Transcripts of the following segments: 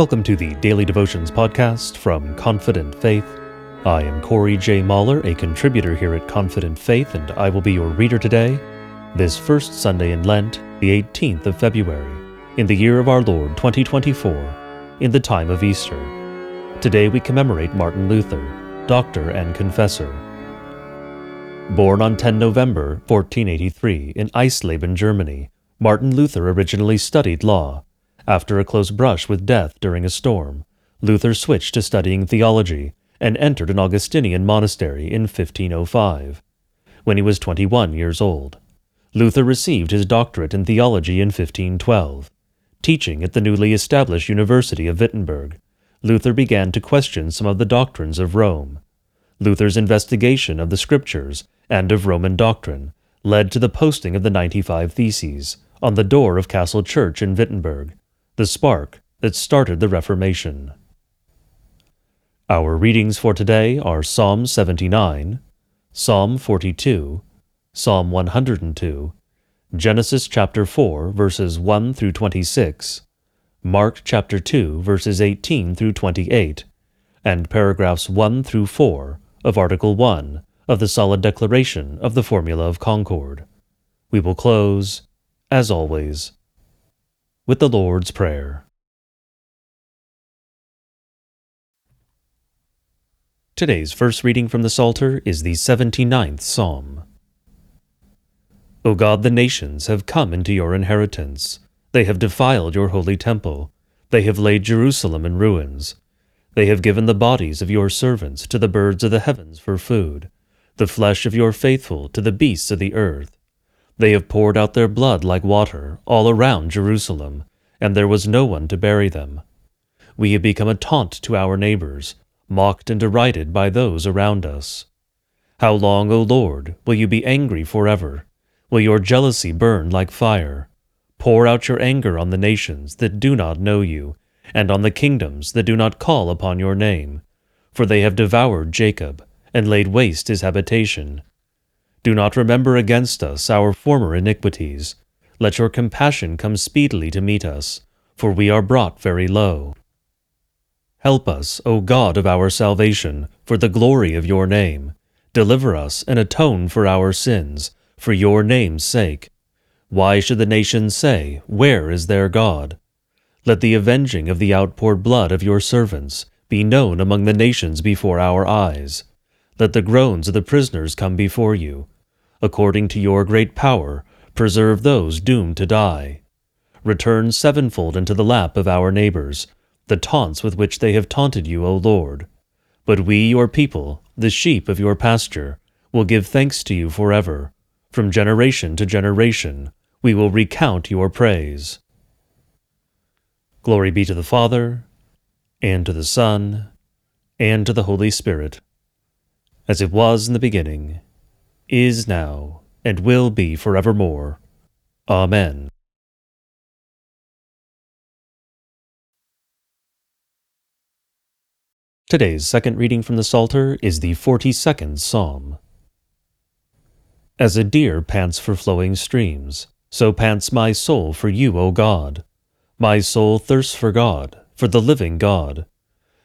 Welcome to the Daily Devotions podcast from Confident Faith. I am Corey J. Mahler, a contributor here at Confident Faith, and I will be your reader today, this first Sunday in Lent, the 18th of February, in the year of our Lord 2024, in the time of Easter. Today we commemorate Martin Luther, doctor and confessor. Born on 10 November 1483 in Eisleben, Germany, Martin Luther originally studied law. After a close brush with death during a storm, Luther switched to studying theology and entered an Augustinian monastery in 1505. When he was 21 years old, Luther received his doctorate in theology in 1512. Teaching at the newly established University of Wittenberg, Luther began to question some of the doctrines of Rome. Luther's investigation of the Scriptures and of Roman doctrine led to the posting of the 95 Theses on the door of Castle Church in Wittenberg, the spark that started the Reformation. Our readings for today are Psalm 79, Psalm 42, Psalm 102, Genesis chapter 4 verses 1 through 26, Mark chapter 2 verses 18 through 28, and paragraphs 1 through 4 of Article 1 of the solid declaration of the Formula of Concord. We will close, as always, with the Lord's Prayer. Today's first reading from the Psalter is the 79th Psalm. O God, the nations have come into your inheritance. They have defiled your holy temple. They have laid Jerusalem in ruins. They have given the bodies of your servants to the birds of the heavens for food the flesh of your faithful to the beasts of the earth. They have poured out their blood like water all around Jerusalem, and there was no one to bury them. We have become a taunt to our neighbors, mocked and derided by those around us. How long, O Lord, will you be angry forever? Will your jealousy burn like fire? Pour out your anger on the nations that do not know you, and on the kingdoms that do not call upon your name. For they have devoured Jacob, and laid waste his habitation. Do not remember against us our former iniquities. Let your compassion come speedily to meet us, for we are brought very low. Help us, O God of our salvation, for the glory of your name. Deliver us and atone for our sins, for your name's sake. Why should the nations say, Where is their God? Let the avenging of the outpoured blood of your servants be known among the nations before our eyes. Let the groans of the prisoners come before you. According to your great power, preserve those doomed to die. Return sevenfold into the lap of our neighbors, the taunts with which they have taunted you, O Lord. But we, your people, the sheep of your pasture, will give thanks to you forever. From generation to generation, we will recount your praise. Glory be to the Father, and to the Son, and to the Holy Spirit as it was in the beginning, is now, and will be forevermore. Amen. Today's second reading from the Psalter is the 42nd Psalm. As a deer pants for flowing streams, so pants my soul for you, O God. My soul thirsts for God, for the living God.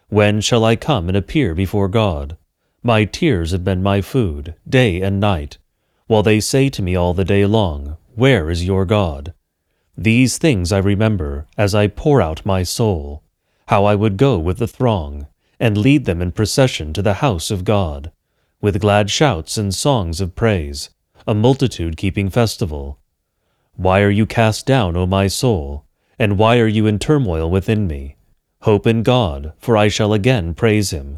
When shall I come and appear before God? My tears have been my food, day and night, while they say to me all the day long, Where is your God? These things I remember as I pour out my soul, how I would go with the throng, and lead them in procession to the house of God, with glad shouts and songs of praise, a multitude keeping festival. Why are you cast down, O my soul? And why are you in turmoil within me? Hope in God, for I shall again praise him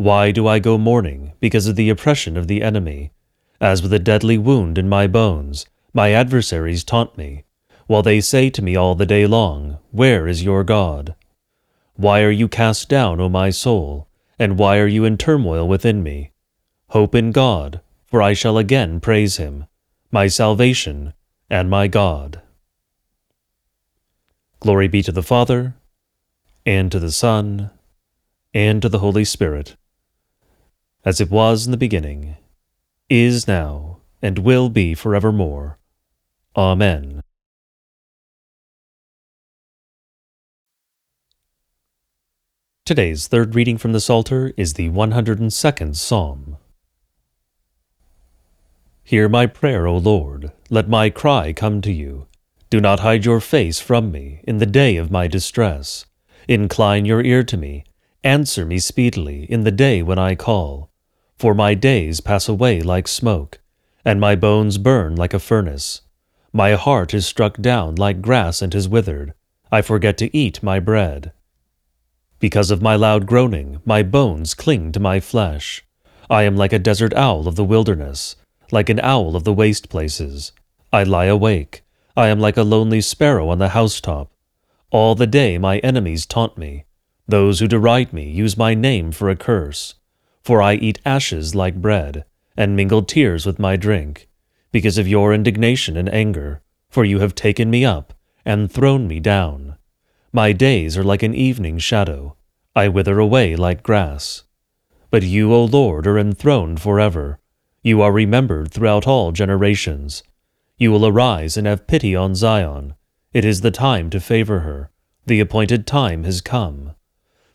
Why do I go mourning because of the oppression of the enemy? As with a deadly wound in my bones, my adversaries taunt me, while they say to me all the day long, Where is your God? Why are you cast down, O my soul? And why are you in turmoil within me? Hope in God, for I shall again praise him, my salvation and my God. Glory be to the Father, and to the Son, and to the Holy Spirit, as it was in the beginning, is now, and will be forevermore. Amen. Today's third reading from the Psalter is the 102nd Psalm. Hear my prayer, O Lord. Let my cry come to you. Do not hide your face from me in the day of my distress. Incline your ear to me. Answer me speedily in the day when I call. For my days pass away like smoke, and my bones burn like a furnace. My heart is struck down like grass and is withered. I forget to eat my bread. Because of my loud groaning, my bones cling to my flesh. I am like a desert owl of the wilderness, like an owl of the waste places. I lie awake. I am like a lonely sparrow on the housetop. All the day my enemies taunt me. Those who deride me use my name for a curse. For I eat ashes like bread, and mingle tears with my drink, because of your indignation and anger, for you have taken me up and thrown me down. My days are like an evening shadow. I wither away like grass. But you, O Lord, are enthroned forever. You are remembered throughout all generations. You will arise and have pity on Zion. It is the time to favor her. The appointed time has come.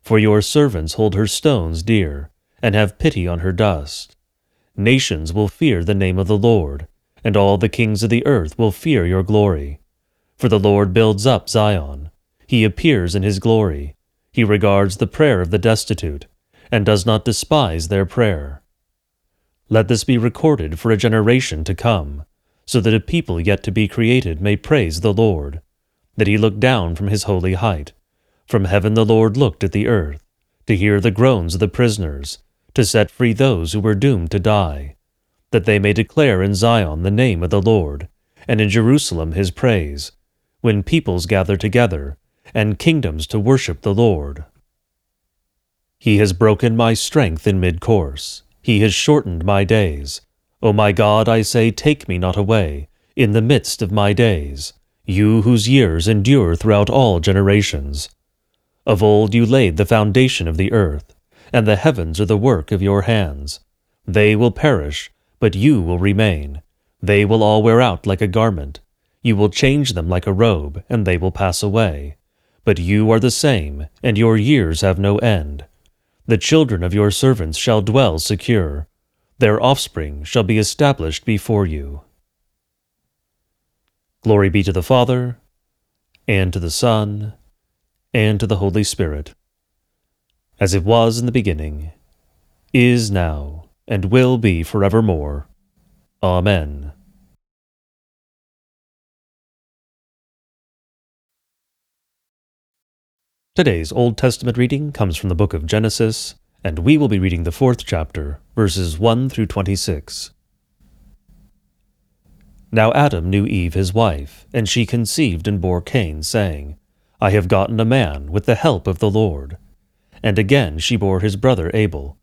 For your servants hold her stones dear, and have pity on her dust. Nations will fear the name of the Lord, and all the kings of the earth will fear your glory. For the Lord builds up Zion he appears in his glory. He regards the prayer of the destitute, and does not despise their prayer. Let this be recorded for a generation to come, so that a people yet to be created may praise the Lord, that he looked down from his holy height. From heaven the Lord looked at the earth, to hear the groans of the prisoners, to set free those who were doomed to die, that they may declare in Zion the name of the Lord, and in Jerusalem his praise, when peoples gather together and kingdoms to worship the Lord. He has broken my strength in mid course. He has shortened my days. O my God, I say, take me not away, in the midst of my days, you whose years endure throughout all generations. Of old you laid the foundation of the earth, and the heavens are the work of your hands. They will perish, but you will remain. They will all wear out like a garment. You will change them like a robe, and they will pass away. But you are the same, and your years have no end. The children of your servants shall dwell secure. Their offspring shall be established before you. Glory be to the Father, and to the Son, and to the Holy Spirit, as it was in the beginning, is now, and will be forevermore. Amen. Today's Old Testament reading comes from the book of Genesis, and we will be reading the fourth chapter, verses 1 through 26. Now Adam knew Eve his wife, and she conceived and bore Cain, saying, I have gotten a man with the help of the Lord. And again she bore his brother Abel.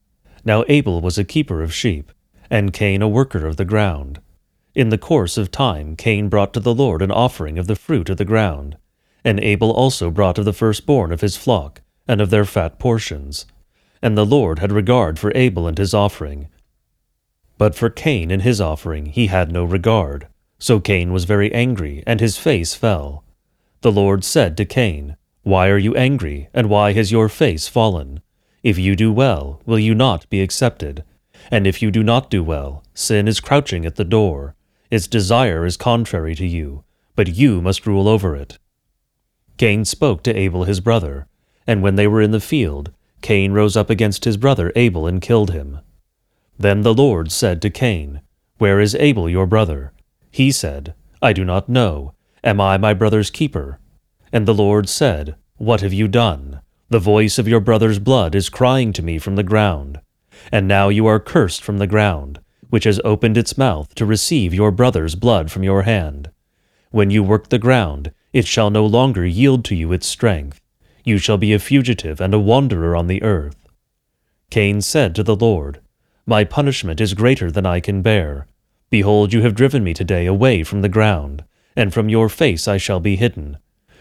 Now Abel was a keeper of sheep, and Cain a worker of the ground. In the course of time Cain brought to the Lord an offering of the fruit of the ground. And Abel also brought of the firstborn of his flock, and of their fat portions. And the Lord had regard for Abel and his offering. But for Cain and his offering he had no regard. So Cain was very angry, and his face fell. The Lord said to Cain, Why are you angry, and why has your face fallen? If you do well, will you not be accepted? And if you do not do well, sin is crouching at the door. Its desire is contrary to you, but you must rule over it. Cain spoke to Abel his brother, and when they were in the field, Cain rose up against his brother Abel and killed him. Then the Lord said to Cain, Where is Abel your brother? He said, I do not know. Am I my brother's keeper? And the Lord said, What have you done? The voice of your brother's blood is crying to me from the ground. And now you are cursed from the ground, which has opened its mouth to receive your brother's blood from your hand. When you work the ground, it shall no longer yield to you its strength. You shall be a fugitive and a wanderer on the earth. Cain said to the Lord, My punishment is greater than I can bear. Behold, you have driven me today away from the ground, and from your face I shall be hidden.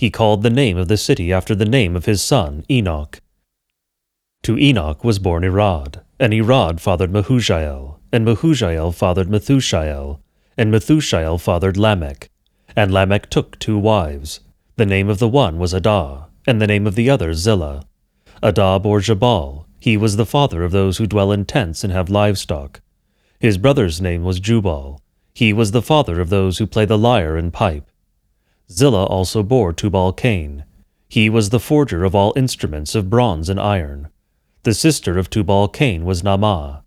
he called the name of the city after the name of his son, Enoch. To Enoch was born Irad, and Irad fathered Mehujael, and Mehujael fathered Methushael, and Methushael fathered Lamech. And Lamech took two wives. The name of the one was Adah, and the name of the other Zillah. Adah bore Jabal. He was the father of those who dwell in tents and have livestock. His brother's name was Jubal. He was the father of those who play the lyre and pipe. Zillah also bore Tubal Cain. He was the forger of all instruments of bronze and iron. The sister of Tubal Cain was Naamah.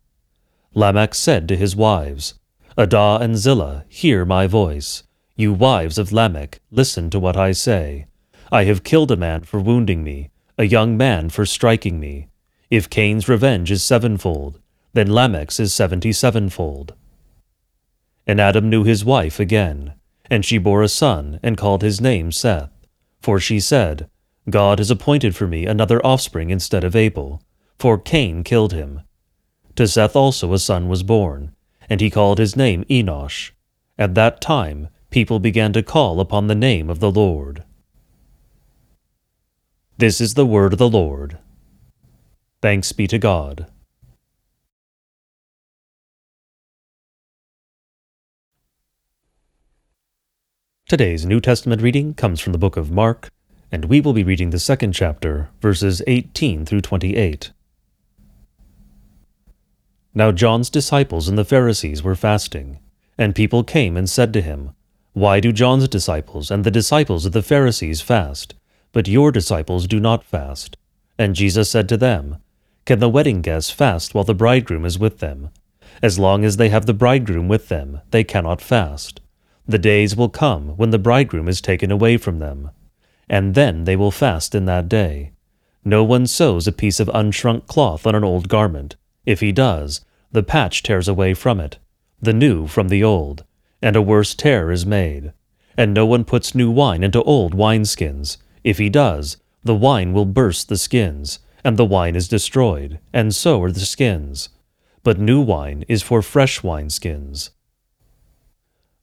Lamech said to his wives, Adah and Zillah, hear my voice. You wives of Lamech, listen to what I say. I have killed a man for wounding me, a young man for striking me. If Cain's revenge is sevenfold, then Lamech's is seventy sevenfold. And Adam knew his wife again, and she bore a son, and called his name Seth. For she said, God has appointed for me another offspring instead of Abel for Cain killed him. To Seth also a son was born, and he called his name Enosh. At that time people began to call upon the name of the Lord. This is the word of the Lord. Thanks be to God. Today's New Testament reading comes from the book of Mark, and we will be reading the second chapter, verses 18 through 28. Now John's disciples and the Pharisees were fasting, and people came and said to him, Why do John's disciples and the disciples of the Pharisees fast, but your disciples do not fast? And Jesus said to them, Can the wedding guests fast while the bridegroom is with them? As long as they have the bridegroom with them, they cannot fast. The days will come when the bridegroom is taken away from them, and then they will fast in that day. No one sews a piece of unshrunk cloth on an old garment if he does, the patch tears away from it, the new from the old, and a worse tear is made. And no one puts new wine into old wineskins. If he does, the wine will burst the skins, and the wine is destroyed, and so are the skins. But new wine is for fresh wineskins.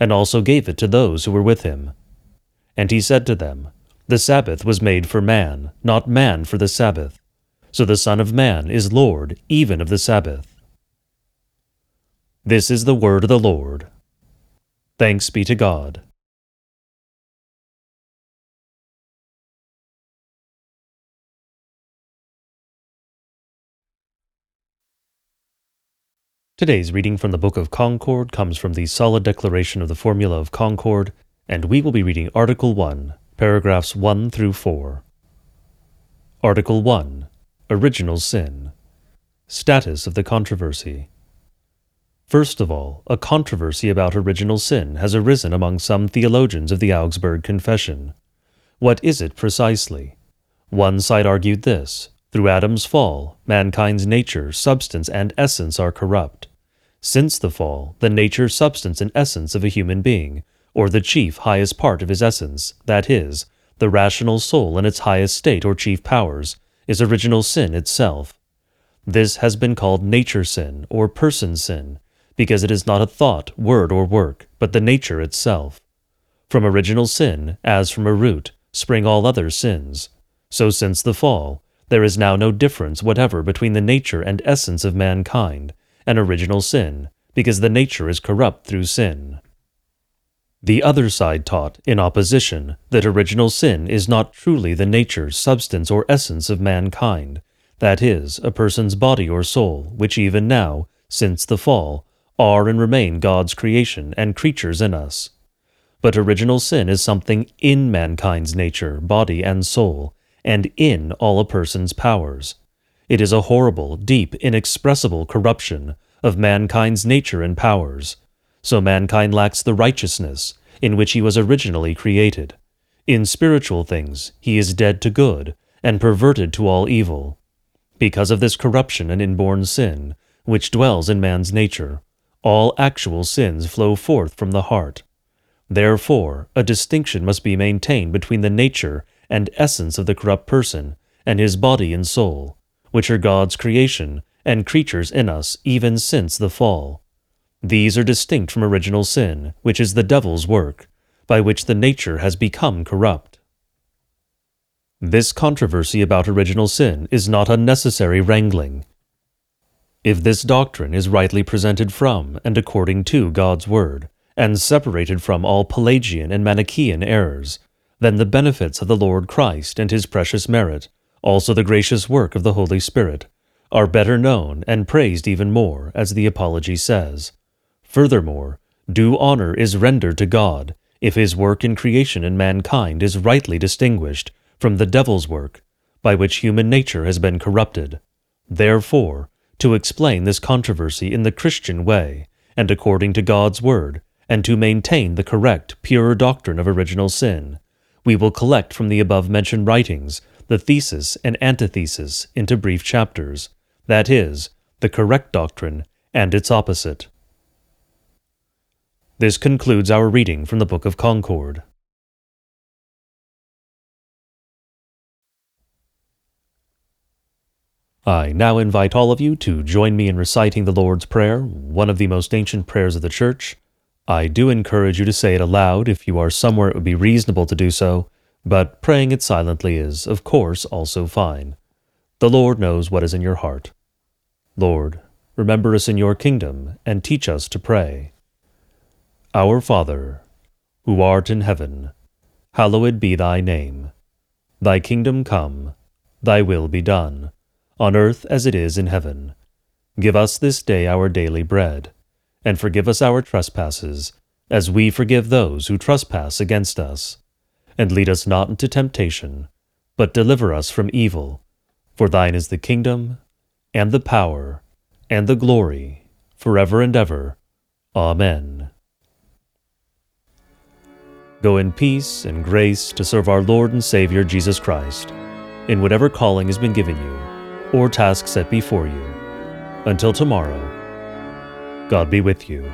and also gave it to those who were with him? And he said to them, The Sabbath was made for man, not man for the Sabbath. So the Son of Man is Lord even of the Sabbath. This is the word of the Lord. Thanks be to God. Today's reading from the Book of Concord comes from the Solid Declaration of the Formula of Concord, and we will be reading Article 1, paragraphs 1 through 4. Article 1 Original Sin. Status of the controversy. First of all, a controversy about original sin has arisen among some theologians of the Augsburg Confession. What is it precisely? One side argued this through Adam's fall, mankind's nature, substance, and essence are corrupt. Since the fall, the nature, substance, and essence of a human being, or the chief highest part of his essence, that is, the rational soul in its highest state or chief powers, is original sin itself. This has been called nature sin or person sin, because it is not a thought, word, or work, but the nature itself. From original sin, as from a root, spring all other sins. So since the fall, there is now no difference whatever between the nature and essence of mankind and original sin, because the nature is corrupt through sin. The other side taught, in opposition, that original sin is not truly the nature, substance, or essence of mankind, that is, a person's body or soul, which even now, since the fall, are and remain God's creation and creatures in us. But original sin is something in mankind's nature, body, and soul, and in all a person's powers. It is a horrible, deep, inexpressible corruption of mankind's nature and powers. So mankind lacks the righteousness in which he was originally created. In spiritual things, he is dead to good and perverted to all evil. Because of this corruption and inborn sin, which dwells in man's nature, all actual sins flow forth from the heart. Therefore, a distinction must be maintained between the nature and essence of the corrupt person and his body and soul, which are God's creation and creatures in us even since the fall. These are distinct from original sin, which is the devil's work, by which the nature has become corrupt. This controversy about original sin is not unnecessary wrangling. If this doctrine is rightly presented from and according to God's Word, and separated from all Pelagian and Manichaean errors, then the benefits of the Lord Christ and his precious merit, also the gracious work of the Holy Spirit, are better known and praised even more, as the Apology says. Furthermore, due honor is rendered to God if his work in creation and mankind is rightly distinguished from the devil's work, by which human nature has been corrupted. Therefore, to explain this controversy in the Christian way, and according to God's word, and to maintain the correct, pure doctrine of original sin, we will collect from the above mentioned writings the thesis and antithesis into brief chapters, that is, the correct doctrine and its opposite. This concludes our reading from the Book of Concord. I now invite all of you to join me in reciting the Lord's Prayer, one of the most ancient prayers of the Church. I do encourage you to say it aloud if you are somewhere it would be reasonable to do so, but praying it silently is, of course, also fine. The Lord knows what is in your heart. Lord, remember us in your kingdom and teach us to pray. Our Father, who art in heaven, hallowed be thy name. Thy kingdom come, thy will be done, on earth as it is in heaven. Give us this day our daily bread, and forgive us our trespasses, as we forgive those who trespass against us. And lead us not into temptation, but deliver us from evil. For thine is the kingdom, and the power, and the glory, forever and ever. Amen. Go in peace and grace to serve our Lord and Savior Jesus Christ, in whatever calling has been given you, or task set before you. Until tomorrow, God be with you.